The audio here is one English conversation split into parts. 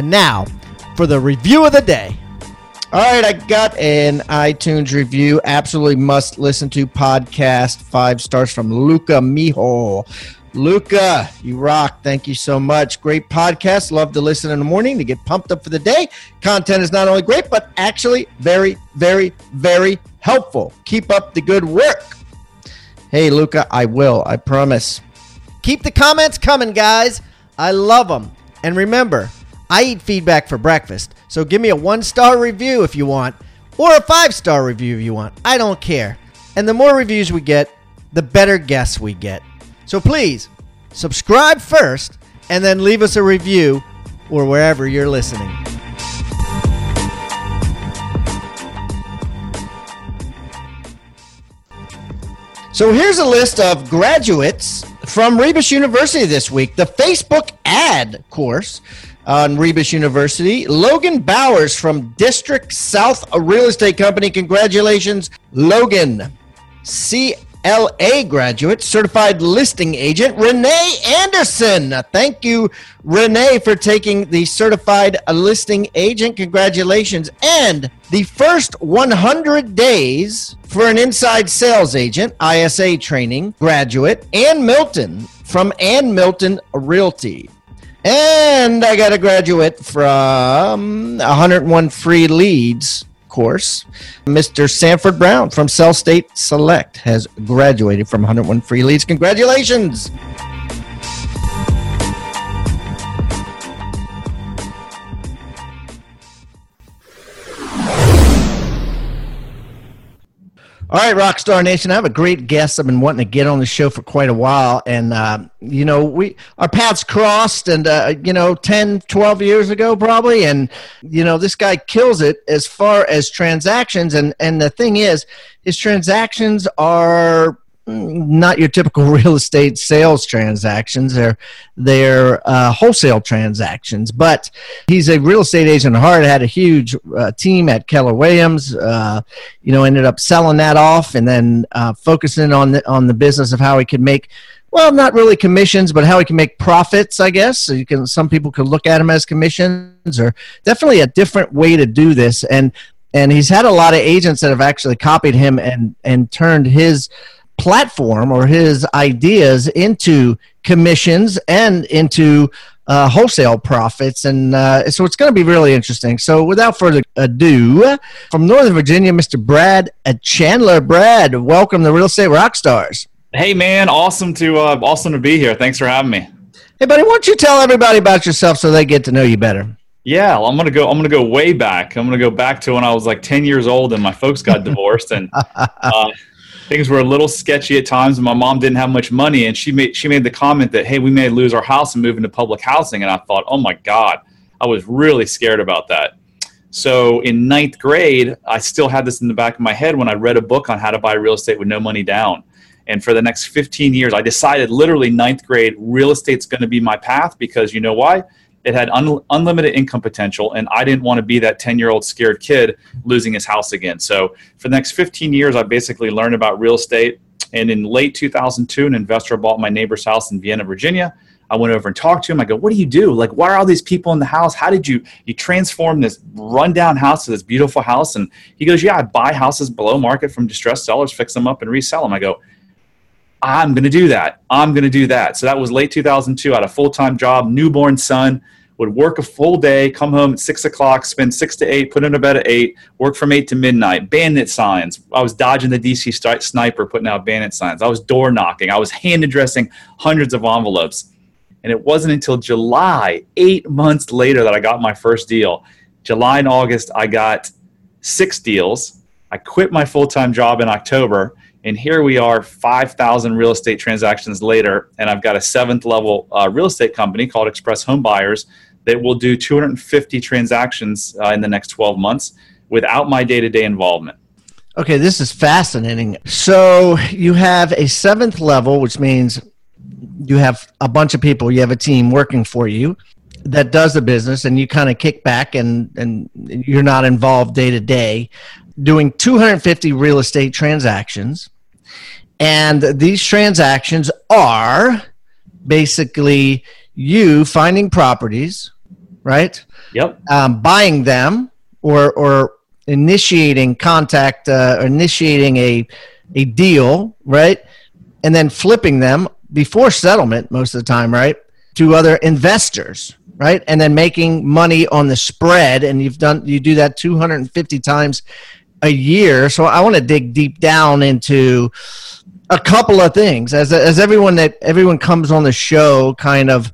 And now for the review of the day. All right, I got an iTunes review. Absolutely must listen to podcast. Five stars from Luca Mijo. Luca, you rock. Thank you so much. Great podcast. Love to listen in the morning to get pumped up for the day. Content is not only great, but actually very, very, very helpful. Keep up the good work. Hey, Luca, I will. I promise. Keep the comments coming, guys. I love them. And remember, I eat feedback for breakfast, so give me a one star review if you want, or a five star review if you want. I don't care. And the more reviews we get, the better guests we get. So please, subscribe first and then leave us a review or wherever you're listening. So here's a list of graduates from Rebus University this week. The Facebook ad course on Rebus University. Logan Bowers from District South Real Estate Company. Congratulations, Logan. CLA graduate, certified listing agent, Renee Anderson. Thank you, Renee, for taking the certified listing agent. Congratulations. And the first 100 days for an inside sales agent, ISA training graduate, Ann Milton from Ann Milton Realty. And I got a graduate from 101 Free Leads course. Mr. Sanford Brown from Cell State Select has graduated from 101 Free Leads. Congratulations! All right, Rockstar Nation. I have a great guest. I've been wanting to get on the show for quite a while. And, uh, you know, we our paths crossed and, uh, you know, 10, 12 years ago probably. And, you know, this guy kills it as far as transactions. And, and the thing is, his transactions are not your typical real estate sales transactions. They're they're uh, wholesale transactions. But he's a real estate agent at heart. Had a huge uh, team at Keller Williams. Uh, you know, ended up selling that off and then uh, focusing on the on the business of how he could make. Well, not really commissions, but how he can make profits, I guess. So you can. Some people could look at him as commissions, or definitely a different way to do this. And and he's had a lot of agents that have actually copied him and and turned his platform or his ideas into commissions and into uh, wholesale profits. And uh, so it's going to be really interesting. So without further ado, from Northern Virginia, Mr. Brad Chandler. Brad, welcome to Real Estate Rockstars. Hey, man. Awesome to, uh, awesome to be here. Thanks for having me. Hey, buddy, why don't you tell everybody about yourself so they get to know you better? Yeah, well, I'm gonna go. I'm gonna go way back. I'm gonna go back to when I was like 10 years old and my folks got divorced, and uh, things were a little sketchy at times and my mom didn't have much money and she made she made the comment that hey we may lose our house and move into public housing and i thought oh my god. I was really scared about that. So in ninth grade i still had this in the back of my head when i read a book on how to buy real estate with no money down. And for the next 15 years i decided literally ninth grade real estate's going to be my path because you know why it had un- unlimited income potential, and I didn't want to be that 10 year old scared kid losing his house again. So for the next 15 years, I basically learned about real estate. And in late 2002, an investor bought my neighbor's house in Vienna, Virginia. I went over and talked to him. I go, "What do you do? Like, why are all these people in the house? How did you you transform this rundown house to this beautiful house?" And he goes, "Yeah, I buy houses below market from distressed sellers, fix them up, and resell them." I go, I'm going to do that. I'm going to do that. So that was late 2002. I had a full time job, newborn son, would work a full day, come home at six o'clock, spend six to eight, put in a bed at eight, work from eight to midnight, bandit signs. I was dodging the DC sniper, putting out bandit signs. I was door knocking. I was hand addressing hundreds of envelopes. And it wasn't until July, eight months later, that I got my first deal. July and August, I got six deals. I quit my full time job in October And here we are, 5,000 real estate transactions later, and I've got a seventh level uh, real estate company called Express Home Buyers that will do 250 transactions uh, in the next 12 months without my day to day involvement. Okay, this is fascinating. So you have a seventh level, which means you have a bunch of people, you have a team working for you that does the business, and you kind of kick back and, and you're not involved day to day doing 250 real estate transactions. And these transactions are basically you finding properties, right? Yep. Um, buying them or, or initiating contact, uh, initiating a, a deal, right? And then flipping them before settlement most of the time, right? To other investors, right? And then making money on the spread. And you've done, you do that 250 times a year. So I want to dig deep down into a couple of things as as everyone that everyone comes on the show kind of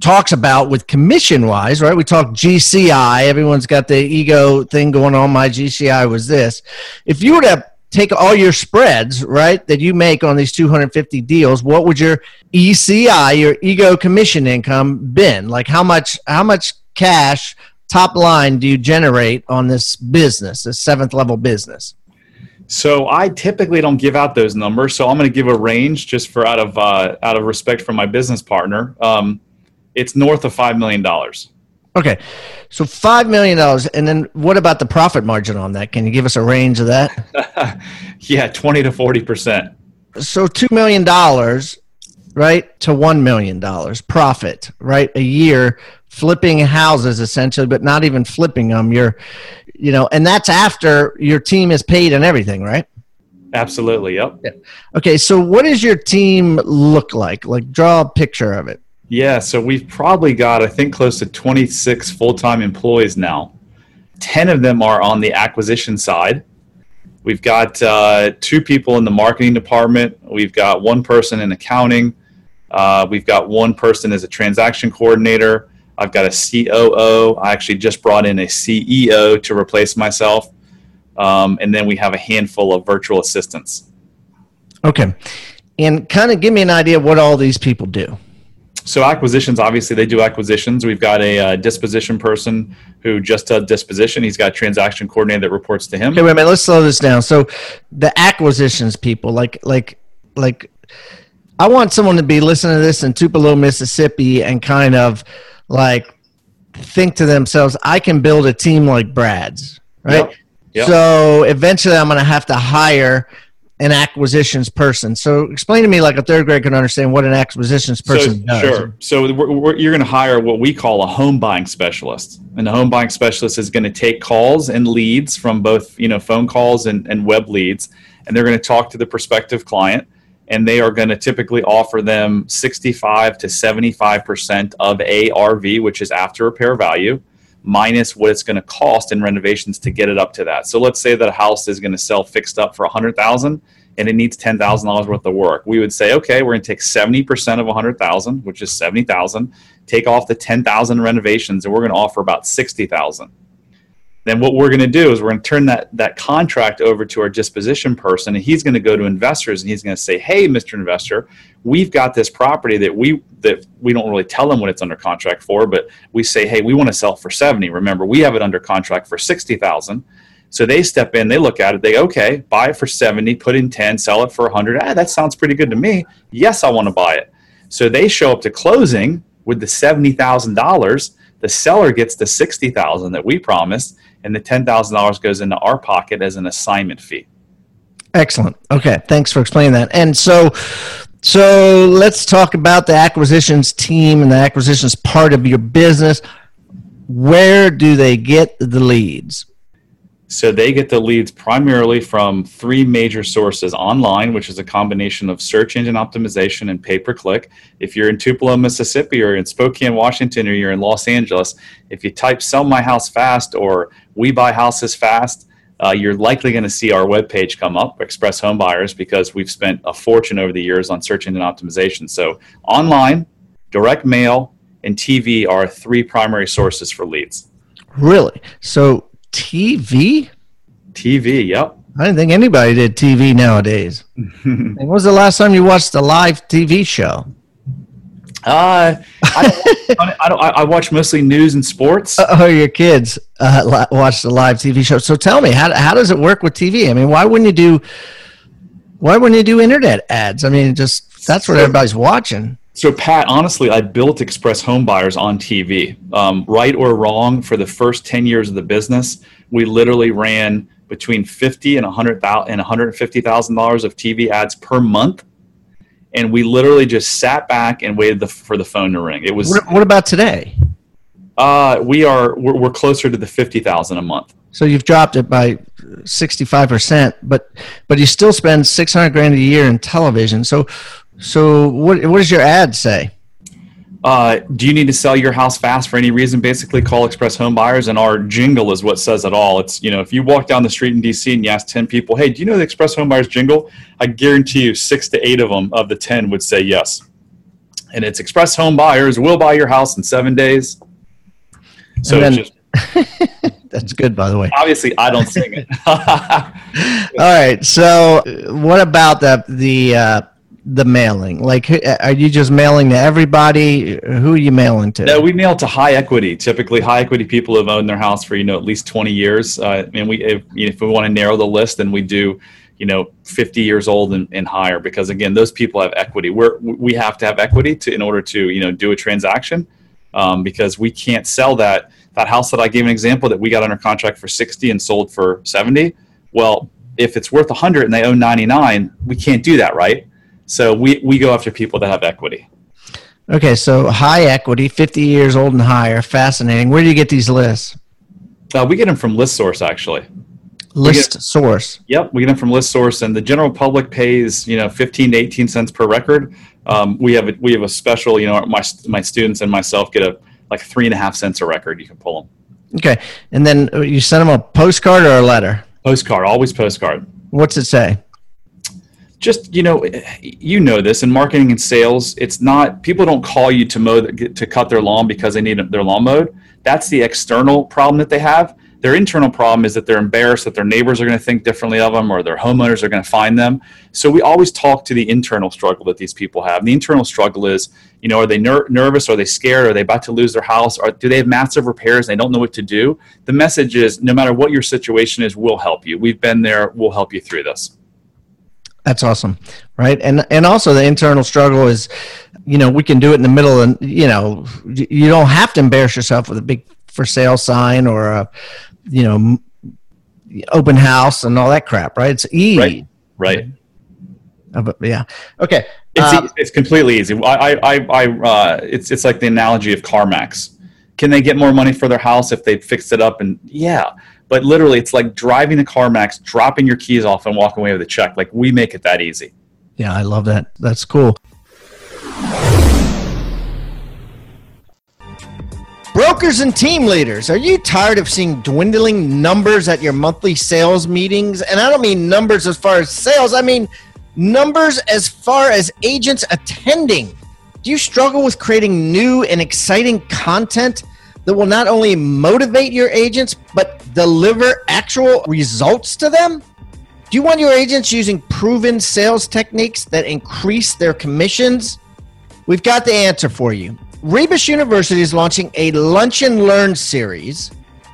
talks about with commission wise, right? We talk GCI. Everyone's got the ego thing going on. My GCI was this. If you were to take all your spreads, right, that you make on these 250 deals, what would your ECI, your ego commission income, been? Like how much how much cash top line do you generate on this business, this seventh level business? So I typically don't give out those numbers. So I'm going to give a range just for out of uh, out of respect for my business partner. Um, it's north of five million dollars. Okay, so five million dollars, and then what about the profit margin on that? Can you give us a range of that? yeah, twenty to forty percent. So two million dollars, right, to one million dollars profit, right, a year flipping houses essentially, but not even flipping them. You're, you know, and that's after your team is paid and everything, right? Absolutely. Yep. Yeah. Okay. So, what does your team look like? Like, draw a picture of it. Yeah. So, we've probably got, I think, close to 26 full time employees now. 10 of them are on the acquisition side. We've got uh, two people in the marketing department. We've got one person in accounting. Uh, we've got one person as a transaction coordinator. I've got a COO. I actually just brought in a CEO to replace myself. Um, and then we have a handful of virtual assistants. Okay. And kind of give me an idea of what all these people do. So acquisitions, obviously, they do acquisitions. We've got a uh, disposition person who just does disposition. He's got a transaction coordinator that reports to him. Okay, wait a minute. Let's slow this down. So the acquisitions people, like, like, like, I want someone to be listening to this in Tupelo, Mississippi, and kind of like think to themselves, I can build a team like Brad's, right? Yep. Yep. So eventually I'm going to have to hire an acquisitions person. So explain to me like a third grade can understand what an acquisitions person so, does. Sure. So we're, we're, you're going to hire what we call a home buying specialist. And the home buying specialist is going to take calls and leads from both, you know, phone calls and, and web leads. And they're going to talk to the prospective client and they are going to typically offer them 65 to 75% of ARV, which is after repair value, minus what it's going to cost in renovations to get it up to that. So let's say that a house is going to sell fixed up for 100,000 and it needs $10,000 worth of work. We would say, okay, we're going to take 70% of 100,000, which is 70,000, take off the 10,000 renovations and we're going to offer about 60,000 then what we're going to do is we're going to turn that that contract over to our disposition person and he's going to go to investors and he's going to say hey mr investor we've got this property that we that we don't really tell them what it's under contract for but we say hey we want to sell for 70 remember we have it under contract for 60000 so they step in they look at it they go, okay buy it for 70 put in 10 sell it for 100 ah, that sounds pretty good to me. Yes i want to buy it. So they show up to closing with the $70000 the seller gets the 60000 that we promised and the $10,000 goes into our pocket as an assignment fee. Excellent. Okay, thanks for explaining that. And so so let's talk about the acquisitions team and the acquisitions part of your business. Where do they get the leads? So they get the leads primarily from three major sources online, which is a combination of search engine optimization and pay per click. If you're in Tupelo, Mississippi, or in Spokane, Washington, or you're in Los Angeles, if you type sell my house fast or we buy houses fast, uh, you're likely going to see our webpage come up, Express Home Buyers, because we've spent a fortune over the years on search engine optimization. So online, direct mail, and TV are three primary sources for leads. Really? So TV? TV, yep. I didn't think anybody did TV nowadays. when was the last time you watched a live TV show? Uh, I, don't, I, don't, I watch mostly news and sports. Oh, your kids uh, watch the live TV show. So tell me, how, how does it work with TV? I mean, why wouldn't you do why wouldn't you do internet ads? I mean, just that's what everybody's watching. So, Pat, honestly, I built Express Home Buyers on TV. Um, right or wrong, for the first 10 years of the business, we literally ran between 50 and 100,000 and $150,000 of TV ads per month and we literally just sat back and waited the, for the phone to ring. It was. What, what about today? Uh, we are we're, we're closer to the fifty thousand a month. So you've dropped it by sixty five percent, but but you still spend six hundred grand a year in television. So so what what does your ad say? uh, do you need to sell your house fast for any reason? Basically, call Express Home Buyers, and our jingle is what says it all. It's you know, if you walk down the street in DC and you ask ten people, "Hey, do you know the Express Home Buyers jingle?" I guarantee you, six to eight of them of the ten would say yes. And it's Express Home Buyers will buy your house in seven days. So then, just, that's good, by the way. Obviously, I don't sing it. all right. So, what about the the uh, the mailing? Like, are you just mailing to everybody? Who are you mailing to? No, we mail to high equity. Typically, high equity people have owned their house for you know at least twenty years. Uh, and we, if, if we want to narrow the list, then we do you know 50 years old and, and higher because again those people have equity we're we have to have equity to in order to you know do a transaction um, because we can't sell that that house that i gave an example that we got under contract for 60 and sold for 70 well if it's worth 100 and they own 99 we can't do that right so we, we go after people that have equity. Okay, so high equity, 50 years old and higher. Fascinating. Where do you get these lists? Uh, we get them from List Source, actually. List get, Source. Yep, we get them from List Source, and the general public pays you know 15 to 18 cents per record. Um, we have a, we have a special, you know, my my students and myself get a like three and a half cents a record. You can pull them. Okay, and then you send them a postcard or a letter. Postcard, always postcard. What's it say? Just you know you know this in marketing and sales it's not people don't call you to mow to cut their lawn because they need their lawn mowed. That's the external problem that they have. Their internal problem is that they're embarrassed that their neighbors are going to think differently of them or their homeowners are going to find them. So we always talk to the internal struggle that these people have. And the internal struggle is you know are they ner- nervous? Are they scared? Are they about to lose their house? Or do they have massive repairs and they don't know what to do? The message is no matter what your situation is we'll help you. We've been there. We'll help you through this that's awesome, right? And and also the internal struggle is, you know, we can do it in the middle, and you know, you don't have to embarrass yourself with a big for sale sign or a, you know, open house and all that crap, right? It's easy, right? Right. Uh, yeah. Okay. It's, uh, it's completely easy. I, I, I, uh, it's, it's like the analogy of CarMax. Can they get more money for their house if they fixed it up? And yeah, but literally, it's like driving a CarMax, dropping your keys off, and walking away with a check. Like we make it that easy. Yeah, I love that. That's cool. Brokers and team leaders, are you tired of seeing dwindling numbers at your monthly sales meetings? And I don't mean numbers as far as sales, I mean numbers as far as agents attending. Do you struggle with creating new and exciting content that will not only motivate your agents, but deliver actual results to them? Do you want your agents using proven sales techniques that increase their commissions? We've got the answer for you. Rebus University is launching a Lunch and Learn series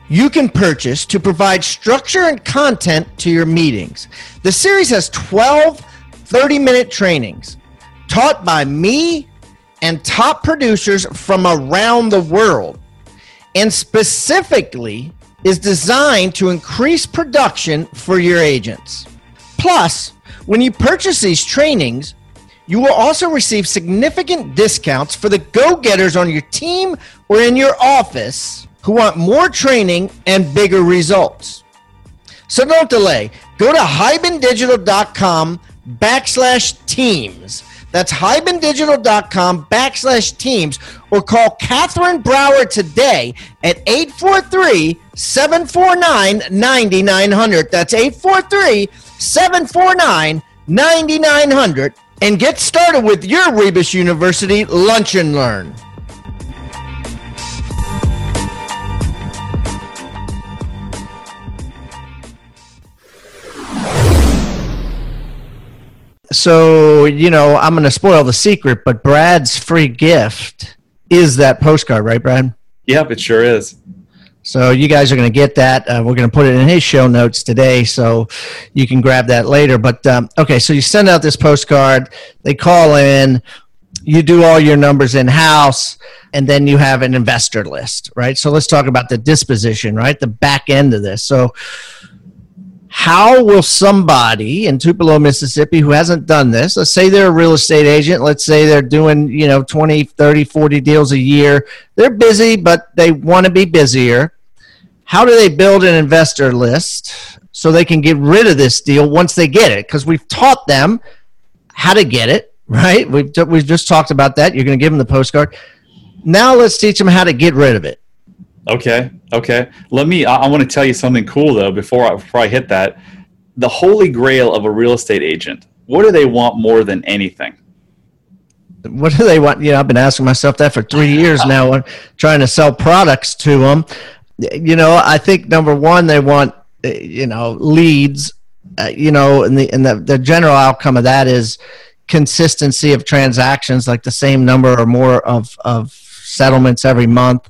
you can purchase to provide structure and content to your meetings. The series has 12 30 minute trainings taught by me and top producers from around the world and specifically is designed to increase production for your agents. Plus, when you purchase these trainings, you will also receive significant discounts for the go getters on your team or in your office who want more training and bigger results. So don't delay. Go to hibandigital.com backslash teams that's hibandigital.com backslash teams or call Catherine Brower today at 843 749 9900. That's 843 749 9900 and get started with your Rebus University Lunch and Learn. So you know, I'm going to spoil the secret, but Brad's free gift is that postcard, right, Brad? Yep, it sure is. So you guys are going to get that. Uh, we're going to put it in his show notes today, so you can grab that later. But um, okay, so you send out this postcard. They call in. You do all your numbers in house, and then you have an investor list, right? So let's talk about the disposition, right? The back end of this. So how will somebody in Tupelo, Mississippi who hasn't done this, let's say they're a real estate agent, let's say they're doing, you know, 20, 30, 40 deals a year. They're busy, but they want to be busier. How do they build an investor list so they can get rid of this deal once they get it? Because we've taught them how to get it, right? We've, we've just talked about that. You're going to give them the postcard. Now let's teach them how to get rid of it. Okay. Okay. Let me. I, I want to tell you something cool though. Before I, before I hit that, the holy grail of a real estate agent. What do they want more than anything? What do they want? You know, I've been asking myself that for three years now. Trying to sell products to them. You know, I think number one, they want eh, you know leads. Uh, you know, and the and the, the general outcome of that is consistency of transactions, like the same number or more of of settlements every month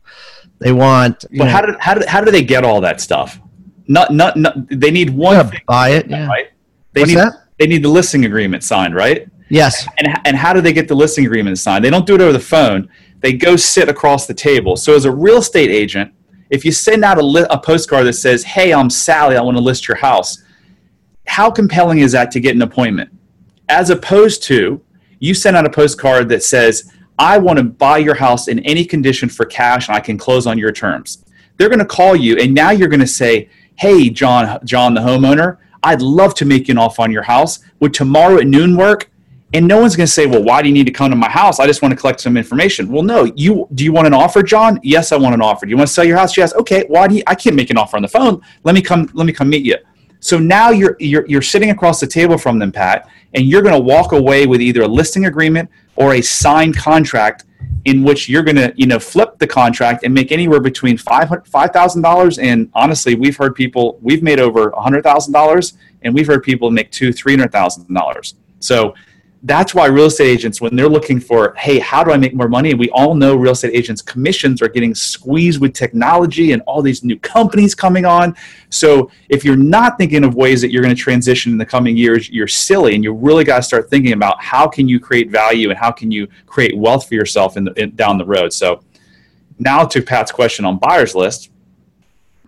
they want. But know, how do how do how do they get all that stuff? Not not, not they need one thing, buy it, yeah. right? They What's need that? they need the listing agreement signed, right? Yes. And and how do they get the listing agreement signed? They don't do it over the phone. They go sit across the table. So as a real estate agent, if you send out a, li- a postcard that says, "Hey, I'm Sally. I want to list your house," how compelling is that to get an appointment? As opposed to you send out a postcard that says, I want to buy your house in any condition for cash and I can close on your terms. They're going to call you and now you're going to say, "Hey, John, John the homeowner, I'd love to make you an offer on your house. Would tomorrow at noon work?" And no one's going to say, "Well, why do you need to come to my house? I just want to collect some information." Well, no. You do you want an offer, John? Yes, I want an offer. Do you want to sell your house? Yes. Okay. Why do you, I can't make an offer on the phone? Let me come. Let me come meet you. So now you're you're you're sitting across the table from them, Pat, and you're going to walk away with either a listing agreement or a signed contract in which you're going to you know flip the contract and make anywhere between five five thousand dollars and honestly we've heard people we've made over a hundred thousand dollars and we've heard people make two three hundred thousand dollars. So that's why real estate agents when they're looking for hey how do i make more money? And we all know real estate agents commissions are getting squeezed with technology and all these new companies coming on. So if you're not thinking of ways that you're going to transition in the coming years you're silly and you really got to start thinking about how can you create value and how can you create wealth for yourself in, the, in down the road. So now to pat's question on buyers list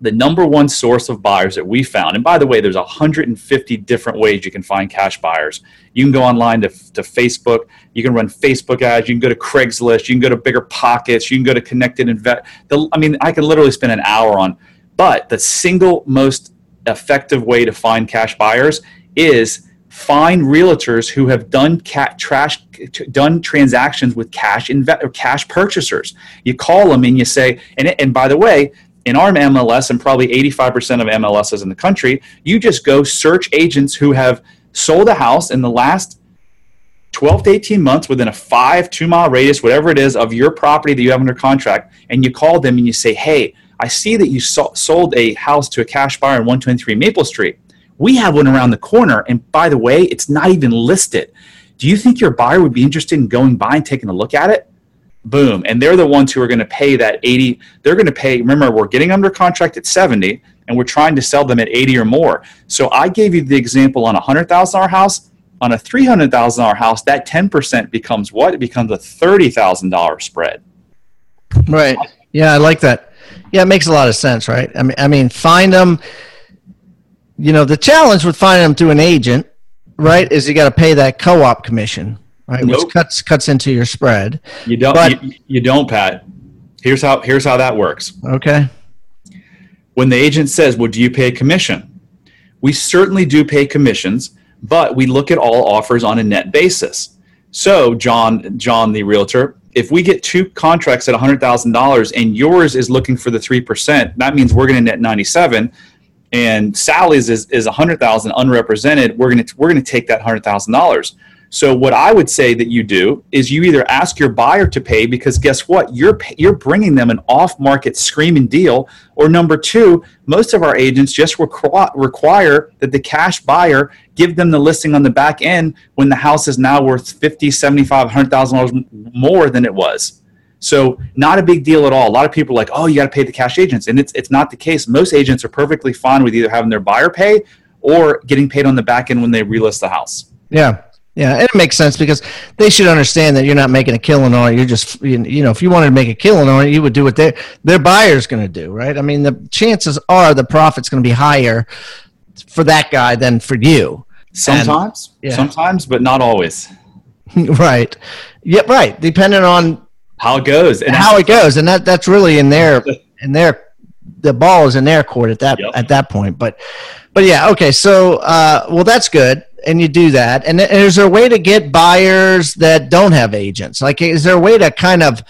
the number one source of buyers that we found and by the way there's 150 different ways you can find cash buyers. You can go online to, to facebook you can run facebook ads you can go to craigslist you can go to bigger pockets you can go to connected invest i mean i can literally spend an hour on but the single most effective way to find cash buyers is find realtors who have done ca- trash done transactions with cash inve- or cash purchasers. You call them and you say and, and by the way in our MLS and probably 85% of MLSs in the country, you just go search agents who have sold a house in the last 12 to 18 months within a five, two mile radius, whatever it is, of your property that you have under contract, and you call them and you say, Hey, I see that you sold a house to a cash buyer in 123 Maple Street. We have one around the corner, and by the way, it's not even listed. Do you think your buyer would be interested in going by and taking a look at it? Boom. And they're the ones who are going to pay that 80 they're going to pay remember we're getting under contract at 70 and we're trying to sell them at 80 or more. So i gave you the example on a $100000 house. On a $300000 house that 10% becomes what? It becomes a $30000 spread. Right. Yeah i like that. Yeah it makes a lot of sense right? I mean i mean find them you know the challenge with finding them through an agent right is you got to pay that co-op commission right? Nope. Which cuts cuts into your spread. You don't. But, you, you don't, Pat. Here's how here's how that works. Okay. When the agent says, "Well, do you pay a commission?" We certainly do pay commissions, but we look at all offers on a net basis. So, John, John, the realtor, if we get two contracts at $100,000 and yours is looking for the 3%, that means we're going to net 97 and Sally's is, is 100,000 unrepresented. We're going to, we're going to take that $100,000. So what I would say that you do is you either ask your buyer to pay because guess what? You're you're bringing them an off-market screaming deal or number 2, most of our agents just requ- require that the cash buyer give them the listing on the back end when the house is now worth 50, 75, 100,000 dollars more than it was. So not a big deal at all. A lot of people are like, "Oh, you got to pay the cash agents." And it's it's not the case. Most agents are perfectly fine with either having their buyer pay or getting paid on the back end when they relist the house. Yeah. Yeah, and it makes sense because they should understand that you're not making a killing on it. You're just, you know, if you wanted to make a killing on it, you would do what their their buyer's going to do, right? I mean, the chances are the profit's going to be higher for that guy than for you. Sometimes, and, yeah. sometimes, but not always. right. Yeah, right. Depending on how it goes and how it goes, and that that's really in their in their the ball is in their court at that yep. at that point. But but yeah, okay. So uh, well, that's good and you do that. And, is there a way to get buyers that don't have agents? Like is there a way to kind of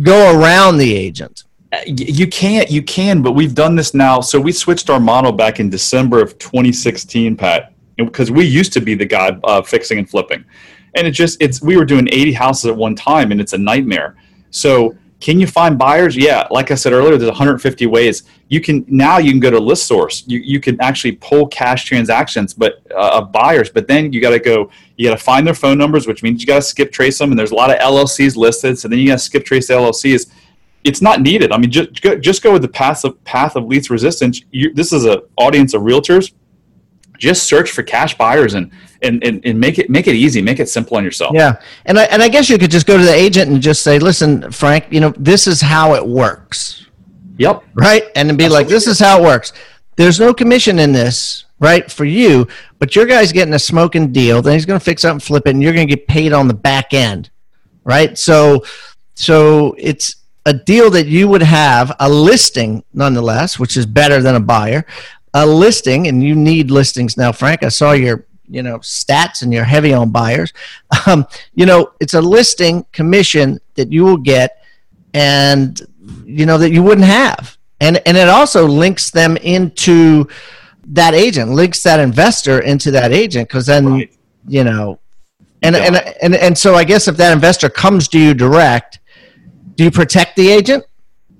go around the agent? Uh, you can't you can but we've done this now. So we switched our model back in december of 2016 pat because we used to be the guy uh, fixing and flipping. And it just it's we were doing 80 houses at one time and it's a nightmare. So can you find buyers? Yeah, like I said earlier, there's 150 ways. You can now you can go to list source. You you can actually pull cash transactions, but uh, of buyers. But then you got to go. You got to find their phone numbers, which means you got to skip trace them. And there's a lot of LLCs listed, so then you got to skip trace the LLCs. It's not needed. I mean, just go, just go with the path of path of least resistance. You, this is an audience of realtors just search for cash buyers and, and, and, and, make it make it easy, make it simple on yourself. Yeah. And I, and I guess you could just go to the agent and just say, listen, Frank, you know, this is how it works. Yep. Right. And be Absolutely. like, this is how it works. There's no commission in this, right, for you, but your guy's getting a smoking deal. Then he's going to fix up and flip it, and you're going to get paid on the back end, right? So, so it's a deal that you would have a listing nonetheless, which is better than a buyer, a listing, and you need listings now, Frank. I saw your you know stats and you're heavy on buyers. Um, you know, it's a listing commission that you will get, and you know that you wouldn't have, and and it also links them into that agent, links that investor into that agent, because then right. you know, and, yeah. and and and so I guess if that investor comes to you direct, do you protect the agent?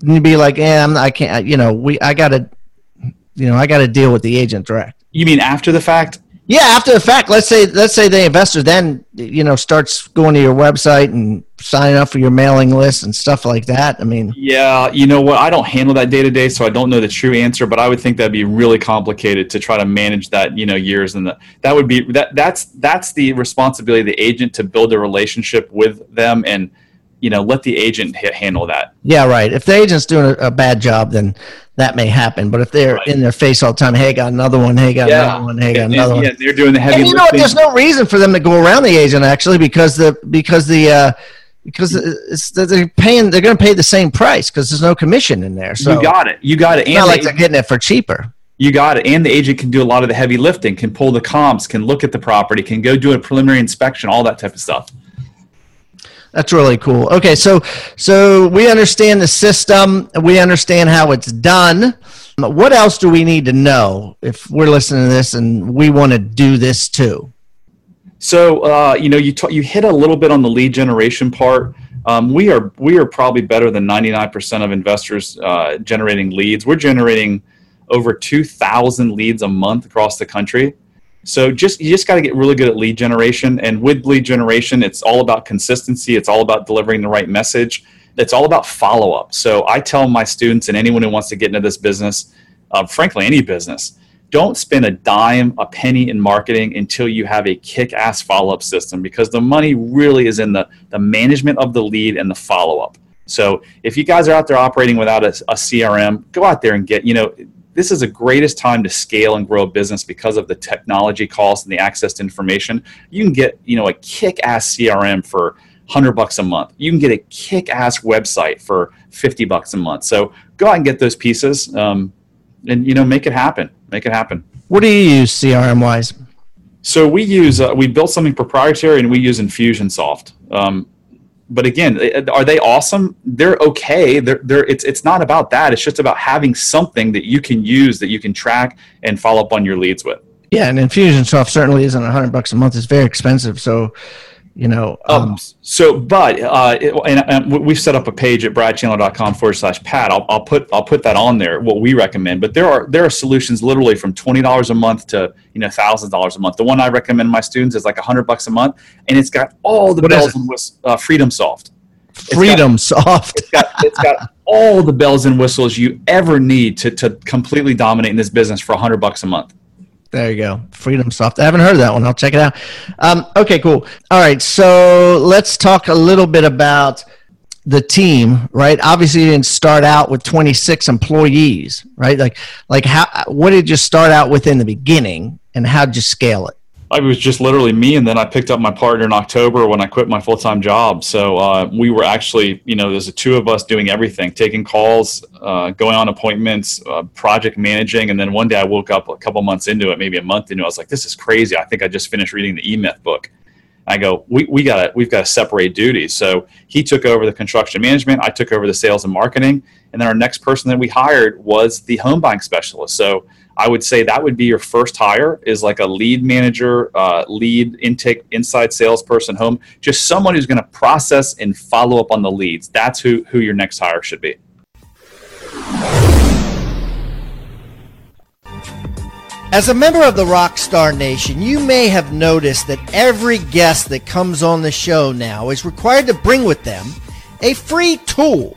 And you be like, yeah, I'm, I can't, you know, we, I got to you know, I got to deal with the agent direct. You mean after the fact? Yeah, after the fact. Let's say let's say the investor then you know starts going to your website and signing up for your mailing list and stuff like that. I mean, yeah, you know what? I don't handle that day to day, so I don't know the true answer. But I would think that'd be really complicated to try to manage that. You know, years and the, that would be that that's that's the responsibility of the agent to build a relationship with them and you know let the agent handle that. Yeah, right. If the agent's doing a, a bad job, then that may happen. But if they're right. in their face all the time, hey, got another one, hey, got yeah. another one, hey, got and, another and, one. Yeah, they're doing the heavy. And you know what? There's no reason for them to go around the agent actually because the because the uh, because it's, they're paying they're going to pay the same price because there's no commission in there. So you got it. You got it. It's and not like they're getting it for cheaper. You got it. And the agent can do a lot of the heavy lifting, can pull the comps, can look at the property, can go do a preliminary inspection, all that type of stuff. That's really cool. Okay, so so we understand the system, we understand how it's done. What else do we need to know if we're listening to this and we want to do this too? So uh, you know, you t- you hit a little bit on the lead generation part. Um, we are we are probably better than 99% of investors uh, generating leads. We're generating over 2,000 leads a month across the country. So just you just got to get really good at lead generation. And with lead generation, it's all about consistency. It's all about delivering the right message. It's all about follow up. So I tell my students and anyone who wants to get into this business, uh, frankly, any business, don't spend a dime, a penny in marketing until you have a kick ass follow up system because the money really is in the, the management of the lead and the follow up. So if you guys are out there operating without a, a CRM, go out there and get, you know, this is the greatest time to scale and grow a business because of the technology costs and the access to information. You can get, you know, a kick-ass CRM for 100 bucks a month. You can get a kick-ass website for 50 bucks a month. So go out and get those pieces um, and, you know, make it happen. Make it happen. What do you use CRM wise? So we use, uh, we built something proprietary and we use Infusionsoft. Um, but again, eh, eh, are they awesome? They're okay. They're, they're, it's, it's not about that. It's just about having something that you can use that you can track and follow up on your leads with. Yeah, and Infusionsoft certainly isn't a hundred bucks a month. It's very expensive. So, you know. Um, um, so, but uh, it, and, and, we've set up a page at bradchandler.com forward slash Pat. I'll, I'll put I'll put that on there. What we recommend, but there are there are solutions literally from twenty dollars a month to you know thousands dollars a month. The one I recommend my students is like a hundred bucks a month, and it's got all the what bells and whistles. Uh, Freedom Soft. Freedom it's got, Soft. it's got it's got all the bells and whistles you ever need to to completely dominate in this business for a hundred bucks a month. There you go. Freedom Soft. I haven't heard of that one. I'll check it out. Um, okay, cool. All right. So let's talk a little bit about the team, right? Obviously, you didn't start out with 26 employees, right? Like, like how, what did you start out with in the beginning and how did you scale it? It was just literally me, and then I picked up my partner in October when I quit my full time job. So uh, we were actually, you know, there's the two of us doing everything, taking calls, uh, going on appointments, uh, project managing, and then one day I woke up a couple months into it, maybe a month into it. I was like, "This is crazy." I think I just finished reading the E Myth book. I go, we, we got we've got to separate duties. So he took over the construction management. I took over the sales and marketing. And then our next person that we hired was the home buying specialist. So I would say that would be your first hire is like a lead manager, uh, lead intake, inside salesperson, home, just someone who's going to process and follow up on the leads. That's who, who your next hire should be. As a member of the Rockstar Nation, you may have noticed that every guest that comes on the show now is required to bring with them a free tool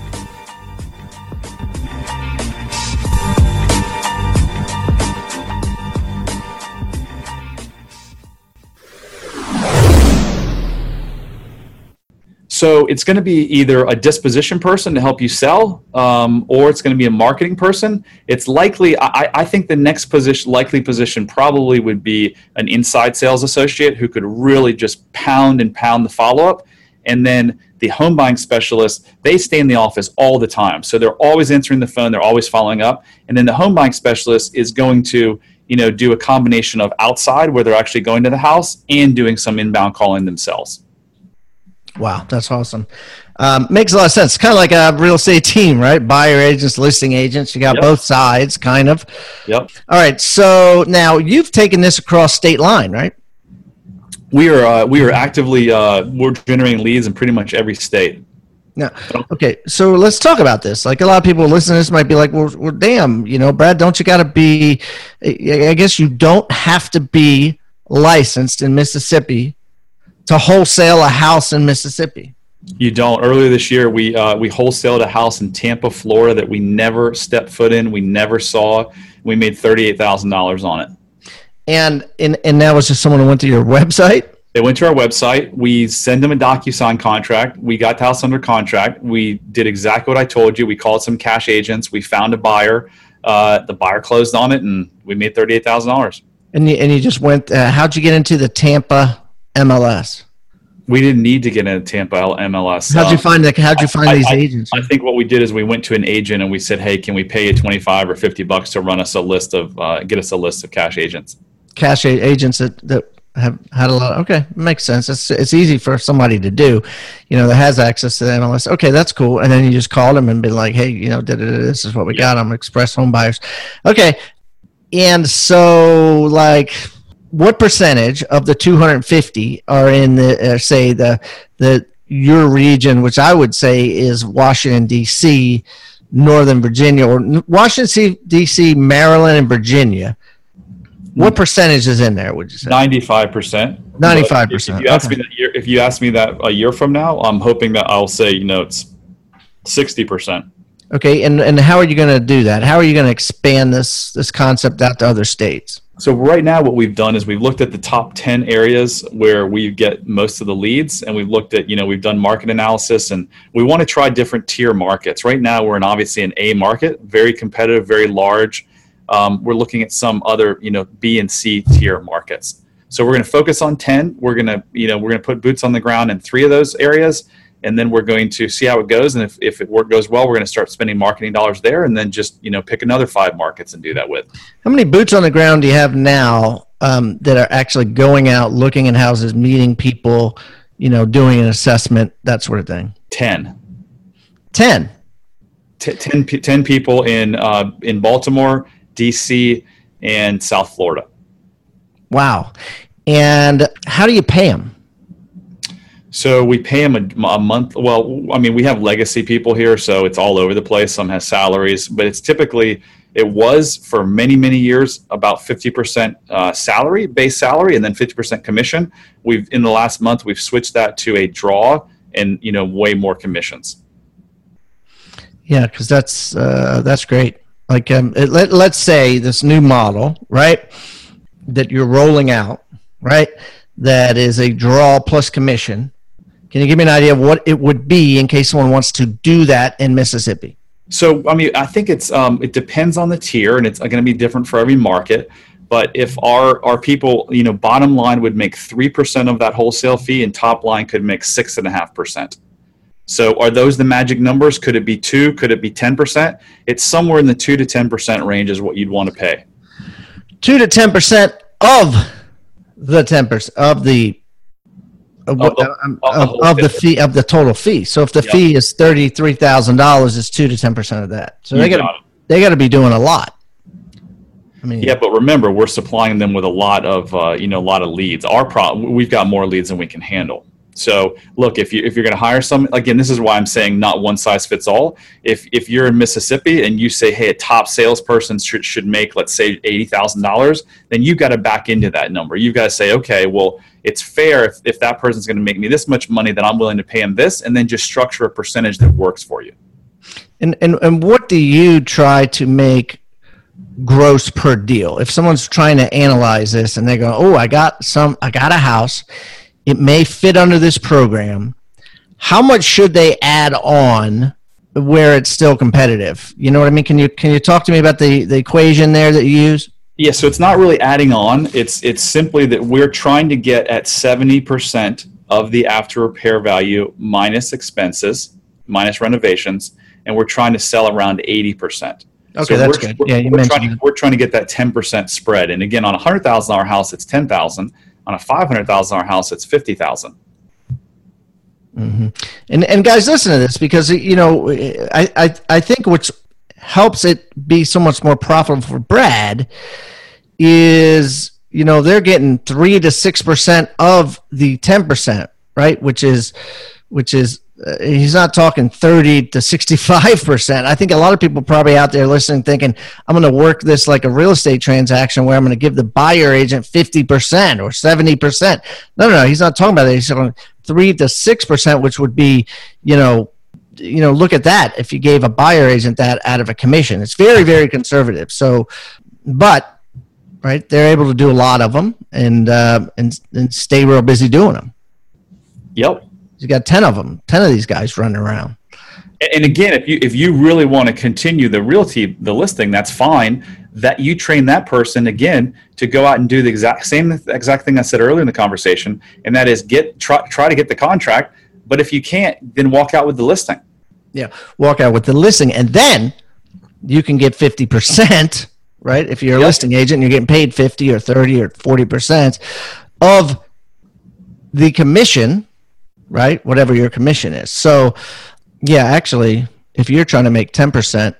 So it's going to be either a disposition person to help you sell, um, or it's going to be a marketing person. It's likely, I, I, think the next position, likely position probably would be an inside sales associate who could really just pound and pound the follow up. And then the home buying specialist, they stay in the office all the time. So they're always answering the phone, they're always following up. And then the home buying specialist is going to, you know, do a combination of outside where they're actually going to the house and doing some inbound calling themselves. Wow, that's awesome. Um, makes a lot of sense. Kind of like a real estate team, right? Buyer agents, listing agents. You got yep. both sides, kind of. Yep. All right. So now you've taken this across state line, right? We are uh, we are actively uh, we're generating leads in pretty much every state. Now, okay, so let's talk about this. Like a lot of people listening to this might be like, well, well damn, you know, Brad, don't you got to be? I guess you don't have to be licensed in Mississippi to wholesale a house in Mississippi? You don't. Earlier this year, we uh, we wholesaled a house in Tampa, Florida that we never stepped foot in. We never saw. We made thirty eight thousand dollars on it. And and and that was just someone who went to your website. They went to our website. We send them a DocuSign contract. We got the house under contract. We did exactly what I told you. We called some cash agents. We found a buyer. Uh, the buyer closed on it, and we made thirty eight thousand dollars. And you, and you just went. Uh, how'd you get into the Tampa MLS? We didn't need to get into Tampa MLS. How'd you find that? How'd you find I, these I, agents? I think what we did is we went to an agent and we said, "Hey, can we pay you twenty five or fifty bucks to run us a list of uh, get us a list of cash agents?" Cash agents that that have had a lot. okay, makes sense. It's it's easy for somebody to do, you know, that has access to the MLS. Okay, that's cool. And then you just call them and be like, "Hey, you know, this is what we got. I'm Express Home Buyers." Okay, and so like what percentage of the 250 are in the uh, say the the your region, which I would say is Washington D.C., Northern Virginia, or Washington D.C., Maryland, and Virginia. What percentage is in there? Would you say? Ninety-five percent. Ninety-five percent. If you ask okay. me that year, if you ask me that a year from now, I'm hoping that I'll say you know it's sixty percent. Okay, and, and how are you going to do that? How are you going to expand this this concept out to other states? So right now, what we've done is we've looked at the top ten areas where we get most of the leads, and we've looked at you know we've done market analysis, and we want to try different tier markets. Right now, we're in obviously an A market, very competitive, very large. Um, we're looking at some other you know B and C tier markets. So we're going to focus on ten. We're going to you know we're going to put boots on the ground in three of those areas and then we're going to see how it goes. And if, if it work goes well, we're going to start spending marketing dollars there, and then just you know pick another five markets and do that with. How many boots on the ground do you have now um, that are actually going out, looking in houses, meeting people, you know, doing an assessment, that sort of thing? Ten. Ten. T- 10, 10 people in uh, in Baltimore, DC, and South Florida. Wow. And how do you pay them? So we pay them a, a, month. Well, I mean, we have legacy people here, so it's all over the place. Some has salaries, but it's typically it was for many many years about fifty percent uh, salary, base salary, and then fifty percent commission. We've in the last month we've switched that to a draw, and you know way more commissions. Yeah, because that's uh, that's great. Like um, it, let let's say this new model, right, that you're rolling out, right, that is a draw plus commission can you give me an idea of what it would be in case someone wants to do that in Mississippi? So, I mean, I think it's um, it depends on the tier, and it's going to be different for every market. But if our our people, you know, bottom line would make three percent of that wholesale fee, and top line could make six and a half percent. So, are those the magic numbers? Could it be two? Could it be ten percent? It's somewhere in the two to ten percent range is what you'd want to pay. Two to ten percent of the ten percent of the of, the, um, of, of the fee of the total fee. So if the yep. fee is thirty three thousand dollars, it's two to ten percent of that. So you they got got they got to be doing a lot. I mean, yeah, but remember, we're supplying them with a lot of uh, you know a lot of leads. Our problem, we've got more leads than we can handle. So look, if you if you're going to hire some, again, this is why I'm saying not one size fits all. If if you're in Mississippi and you say, hey, a top salesperson should should make let's say eighty thousand dollars, then you've got to back into that number. You've got to say, okay, well, it's fair if, if that person's going to make me this much money, then I'm willing to pay him this, and then just structure a percentage that works for you. And and and what do you try to make gross per deal? If someone's trying to analyze this and they go, oh, I got some, I got a house it may fit under this program. How much should they add on where it's still competitive? You know what I mean? Can you can you talk to me about the, the equation there that you use? Yeah, so it's not really adding on. It's it's simply that we're trying to get at 70% of the after repair value minus expenses, minus renovations, and we're trying to sell around 80%. Okay, so that's good. Yeah, you we're mentioned trying, we're trying to get that 10% spread. And again, on a $100,000 house, it's 10,000 on a five hundred thousand dollar house, it's fifty thousand. Mm-hmm. And and guys, listen to this because you know I I I think which helps it be so much more profitable for Brad is you know they're getting three to six percent of the ten percent, right? Which is which is he's not talking 30 to 65%. I think a lot of people probably out there listening thinking, I'm going to work this like a real estate transaction where I'm going to give the buyer agent 50% or 70%. No, no, no. He's not talking about that. He's talking 3 to 6%, which would be, you know, you know, look at that. If you gave a buyer agent that out of a commission, it's very, very conservative. So, but right, they're able to do a lot of them and uh, and and stay real busy doing them. Yep. He's got ten of them, ten of these guys running around. And again, if you if you really want to continue the realty the listing, that's fine. That you train that person again to go out and do the exact same exact thing I said earlier in the conversation, and that is get try, try to get the contract. But if you can't, then walk out with the listing. Yeah, walk out with the listing, and then you can get fifty percent. Right, if you're a yep. listing agent, you're getting paid fifty or thirty or forty percent of the commission right? Whatever your commission is. So, yeah, actually, if you're trying to make 10%,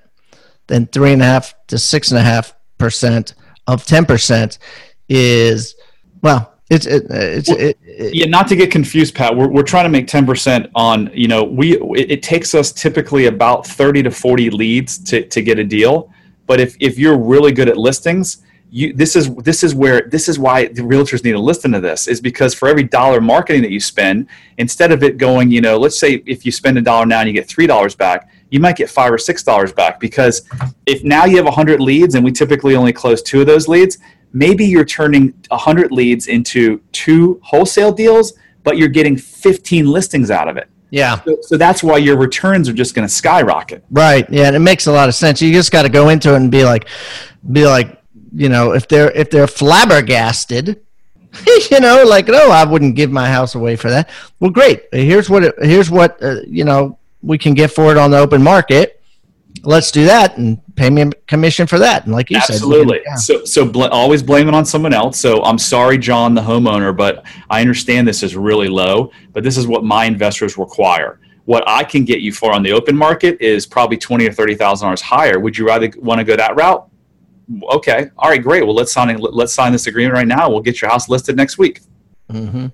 then three and a half to six and a half percent of 10% is, well, it's, it, it's, it, it, yeah, not to get confused, Pat. We're, we're trying to make 10% on, you know, we, it, it takes us typically about 30 to 40 leads to, to get a deal. But if, if you're really good at listings, you, this is this is where this is why the realtors need to listen to this is because for every dollar marketing that you spend instead of it going you know let's say if you spend a dollar now and you get three dollars back you might get five or six dollars back because if now you have 100 leads and we typically only close two of those leads maybe you're turning 100 leads into two wholesale deals but you're getting 15 listings out of it yeah. So, so, that's why your returns are just going to skyrocket. Right. Yeah, and it makes a lot of sense. You just got to go into it and be like, be like, you know, if they're if they're flabbergasted, you know, like, no, I wouldn't give my house away for that. Well, great. Here's what it, here's what uh, you know we can get for it on the open market. Let's do that and pay me a commission for that. And like you absolutely. said, absolutely. So so bl- always blame it on someone else. So I'm sorry, John, the homeowner, but I understand this is really low. But this is what my investors require. What I can get you for on the open market is probably twenty or thirty thousand dollars higher. Would you rather want to go that route? Okay, all right, great. Well, let's sign let's sign this agreement right now. We'll get your house listed next week. Mm-hmm.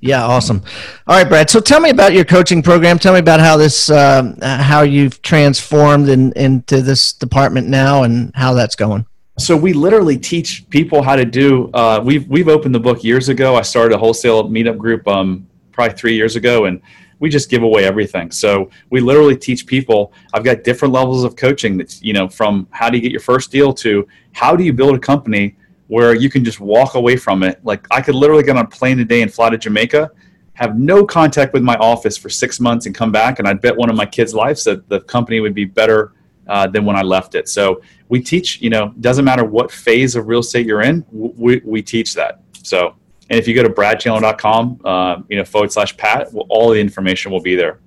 Yeah, awesome. All right, Brad. So tell me about your coaching program. Tell me about how this, um, how you've transformed in, into this department now, and how that's going. So we literally teach people how to do. Uh, we've we've opened the book years ago. I started a wholesale meetup group um, probably three years ago, and we just give away everything. So we literally teach people. I've got different levels of coaching that's you know from how do you get your first deal to how do you build a company where you can just walk away from it. Like I could literally get on a plane today and fly to Jamaica, have no contact with my office for six months and come back, and I'd bet one of my kids' lives that the company would be better uh, than when I left it. So we teach. You know, doesn't matter what phase of real estate you're in, we we teach that. So and if you go to bradchandler.com, uh, you know, forward slash Pat, well, all the information will be there.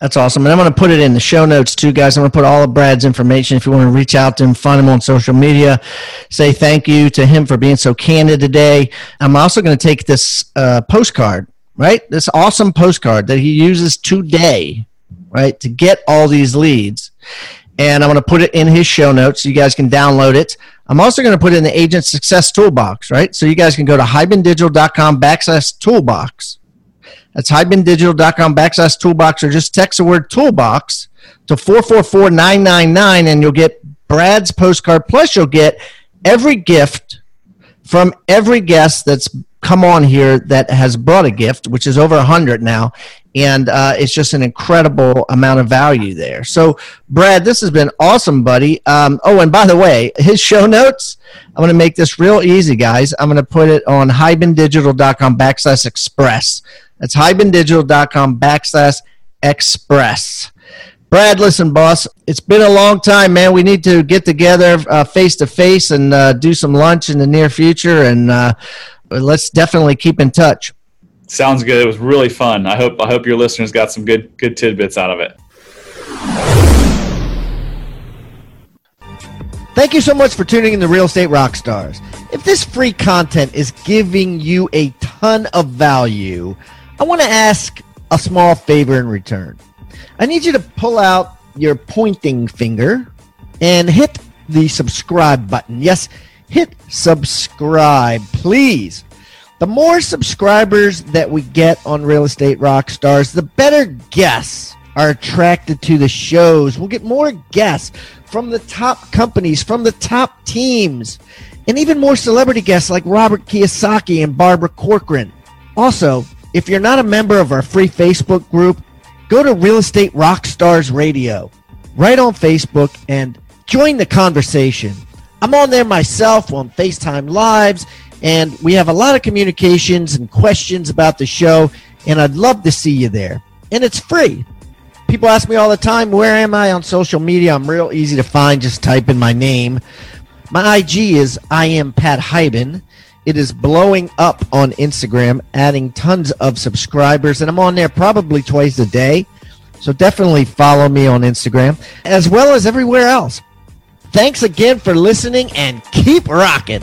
That's awesome. And I'm going to put it in the show notes too, guys. I'm going to put all of Brad's information. If you want to reach out to him, find him on social media, say thank you to him for being so candid today. I'm also going to take this uh, postcard, right? This awesome postcard that he uses today, right, to get all these leads. And I'm going to put it in his show notes so you guys can download it. I'm also going to put in the agent success toolbox, right? So you guys can go to hibandigital.com backslash toolbox. That's hibandigital.com backslash toolbox, or just text the word toolbox to 444999 and you'll get Brad's postcard. Plus, you'll get every gift from every guest that's come on here that has brought a gift, which is over 100 now. And uh, it's just an incredible amount of value there. So, Brad, this has been awesome, buddy. Um, oh, and by the way, his show notes, I'm going to make this real easy, guys. I'm going to put it on hibandigital.com backslash express. That's hibandigital.com backslash express. Brad, listen, boss, it's been a long time, man. We need to get together face to face and uh, do some lunch in the near future. And uh, let's definitely keep in touch. Sounds good. It was really fun. I hope I hope your listeners got some good good tidbits out of it. Thank you so much for tuning in to Real Estate Rockstars. If this free content is giving you a ton of value, I want to ask a small favor in return. I need you to pull out your pointing finger and hit the subscribe button. Yes, hit subscribe, please. The more subscribers that we get on Real Estate Rockstars, the better guests are attracted to the shows. We'll get more guests from the top companies, from the top teams, and even more celebrity guests like Robert Kiyosaki and Barbara Corcoran. Also, if you're not a member of our free Facebook group, go to Real Estate Rockstars Radio right on Facebook and join the conversation. I'm on there myself on FaceTime Lives, and we have a lot of communications and questions about the show, and I'd love to see you there. And it's free. People ask me all the time, where am I on social media? I'm real easy to find. Just type in my name. My IG is I am Pat Hiban. It is blowing up on Instagram, adding tons of subscribers, and I'm on there probably twice a day. So definitely follow me on Instagram as well as everywhere else. Thanks again for listening and keep rocking.